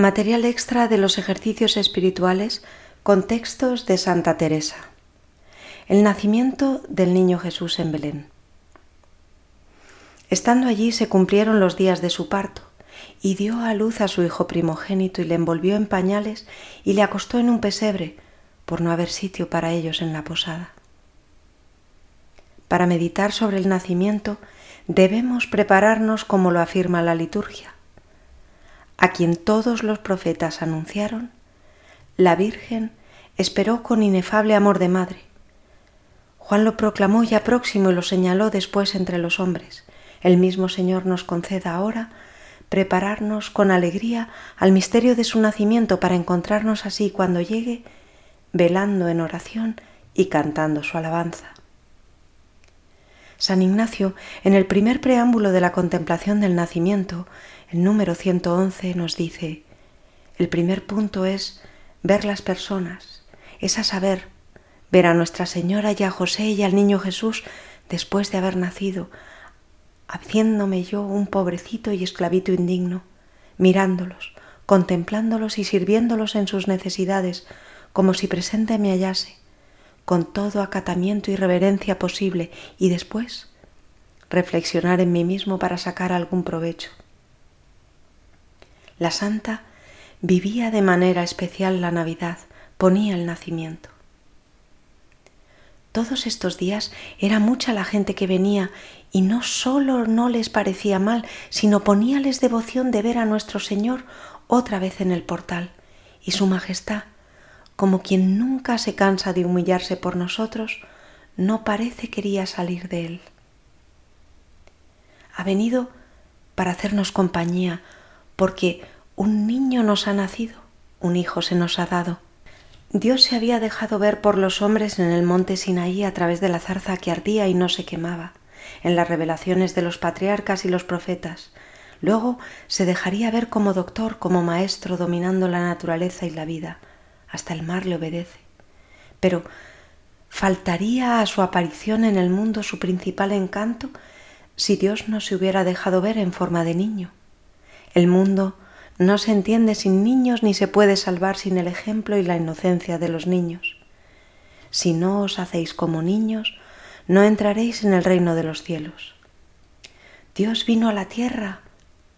Material extra de los ejercicios espirituales con textos de Santa Teresa. El nacimiento del niño Jesús en Belén. Estando allí se cumplieron los días de su parto, y dio a luz a su hijo primogénito y le envolvió en pañales y le acostó en un pesebre, por no haber sitio para ellos en la posada. Para meditar sobre el nacimiento debemos prepararnos como lo afirma la liturgia a quien todos los profetas anunciaron, la Virgen esperó con inefable amor de madre. Juan lo proclamó ya próximo y lo señaló después entre los hombres. El mismo Señor nos conceda ahora prepararnos con alegría al misterio de su nacimiento para encontrarnos así cuando llegue, velando en oración y cantando su alabanza. San Ignacio, en el primer preámbulo de la contemplación del nacimiento, el número 111 nos dice, el primer punto es ver las personas, es a saber, ver a Nuestra Señora y a José y al niño Jesús después de haber nacido, haciéndome yo un pobrecito y esclavito indigno, mirándolos, contemplándolos y sirviéndolos en sus necesidades, como si presente me hallase, con todo acatamiento y reverencia posible, y después reflexionar en mí mismo para sacar algún provecho. La santa vivía de manera especial la Navidad, ponía el nacimiento. Todos estos días era mucha la gente que venía y no solo no les parecía mal, sino poníales devoción de ver a nuestro Señor otra vez en el portal y su majestad, como quien nunca se cansa de humillarse por nosotros, no parece quería salir de él. Ha venido para hacernos compañía, porque un niño nos ha nacido, un hijo se nos ha dado. Dios se había dejado ver por los hombres en el monte Sinaí a través de la zarza que ardía y no se quemaba, en las revelaciones de los patriarcas y los profetas. Luego se dejaría ver como doctor, como maestro, dominando la naturaleza y la vida. Hasta el mar le obedece. Pero ¿faltaría a su aparición en el mundo su principal encanto si Dios no se hubiera dejado ver en forma de niño? El mundo no se entiende sin niños ni se puede salvar sin el ejemplo y la inocencia de los niños. Si no os hacéis como niños, no entraréis en el reino de los cielos. Dios vino a la tierra,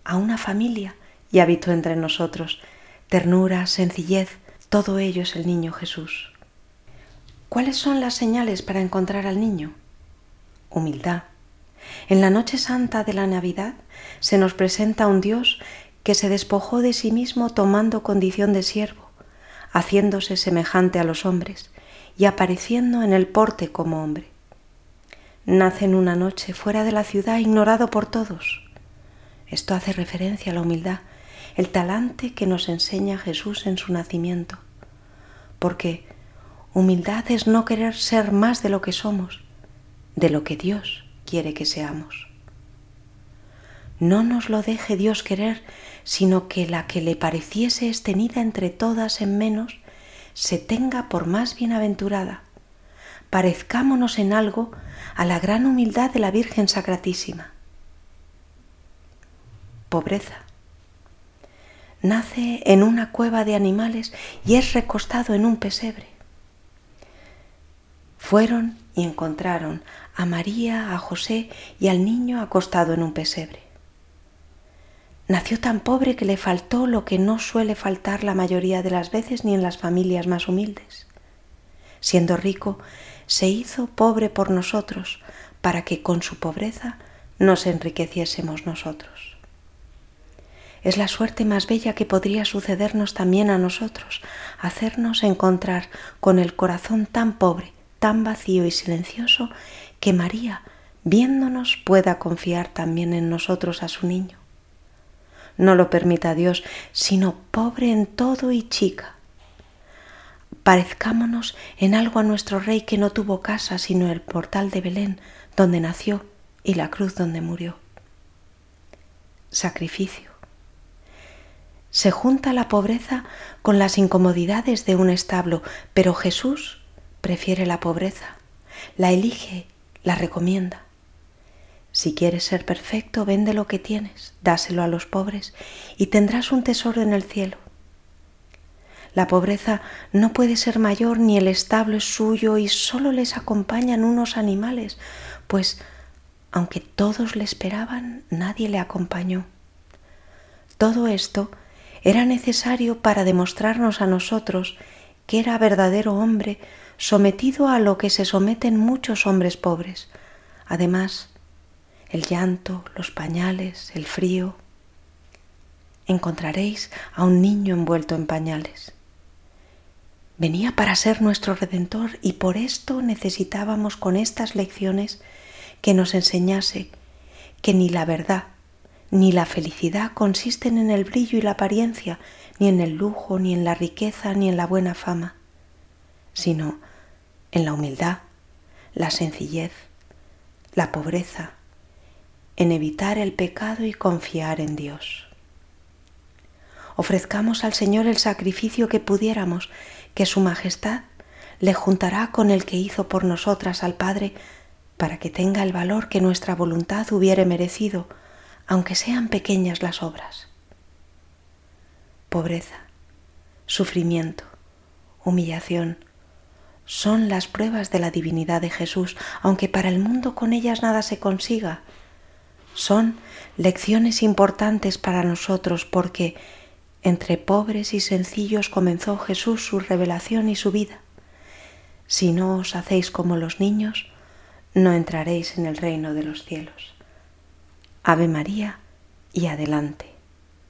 a una familia, y habitó entre nosotros. Ternura, sencillez, todo ello es el niño Jesús. ¿Cuáles son las señales para encontrar al niño? Humildad, en la noche santa de la Navidad se nos presenta un Dios que se despojó de sí mismo tomando condición de siervo, haciéndose semejante a los hombres y apareciendo en el porte como hombre. Nace en una noche fuera de la ciudad ignorado por todos. Esto hace referencia a la humildad, el talante que nos enseña Jesús en su nacimiento. Porque humildad es no querer ser más de lo que somos, de lo que Dios quiere que seamos. No nos lo deje Dios querer, sino que la que le pareciese estenida entre todas en menos, se tenga por más bienaventurada. Parezcámonos en algo a la gran humildad de la Virgen Sacratísima. Pobreza. Nace en una cueva de animales y es recostado en un pesebre. Fueron y encontraron a María, a José y al niño acostado en un pesebre. Nació tan pobre que le faltó lo que no suele faltar la mayoría de las veces ni en las familias más humildes. Siendo rico, se hizo pobre por nosotros, para que con su pobreza nos enriqueciésemos nosotros. Es la suerte más bella que podría sucedernos también a nosotros, hacernos encontrar con el corazón tan pobre, tan vacío y silencioso, que María, viéndonos, pueda confiar también en nosotros a su niño. No lo permita Dios, sino pobre en todo y chica. Parezcámonos en algo a nuestro Rey que no tuvo casa sino el portal de Belén, donde nació, y la cruz donde murió. Sacrificio. Se junta la pobreza con las incomodidades de un establo, pero Jesús prefiere la pobreza, la elige, la recomienda. Si quieres ser perfecto, vende lo que tienes, dáselo a los pobres y tendrás un tesoro en el cielo. La pobreza no puede ser mayor ni el establo es suyo y solo les acompañan unos animales, pues aunque todos le esperaban, nadie le acompañó. Todo esto era necesario para demostrarnos a nosotros que era verdadero hombre sometido a lo que se someten muchos hombres pobres. Además, el llanto, los pañales, el frío. Encontraréis a un niño envuelto en pañales. Venía para ser nuestro redentor y por esto necesitábamos con estas lecciones que nos enseñase que ni la verdad ni la felicidad consisten en el brillo y la apariencia, ni en el lujo, ni en la riqueza, ni en la buena fama, sino en la humildad, la sencillez, la pobreza, en evitar el pecado y confiar en Dios. Ofrezcamos al Señor el sacrificio que pudiéramos, que Su Majestad le juntará con el que hizo por nosotras al Padre, para que tenga el valor que nuestra voluntad hubiere merecido, aunque sean pequeñas las obras. Pobreza, sufrimiento, humillación, son las pruebas de la divinidad de Jesús, aunque para el mundo con ellas nada se consiga. Son lecciones importantes para nosotros porque entre pobres y sencillos comenzó Jesús su revelación y su vida. Si no os hacéis como los niños, no entraréis en el reino de los cielos. Ave María y adelante.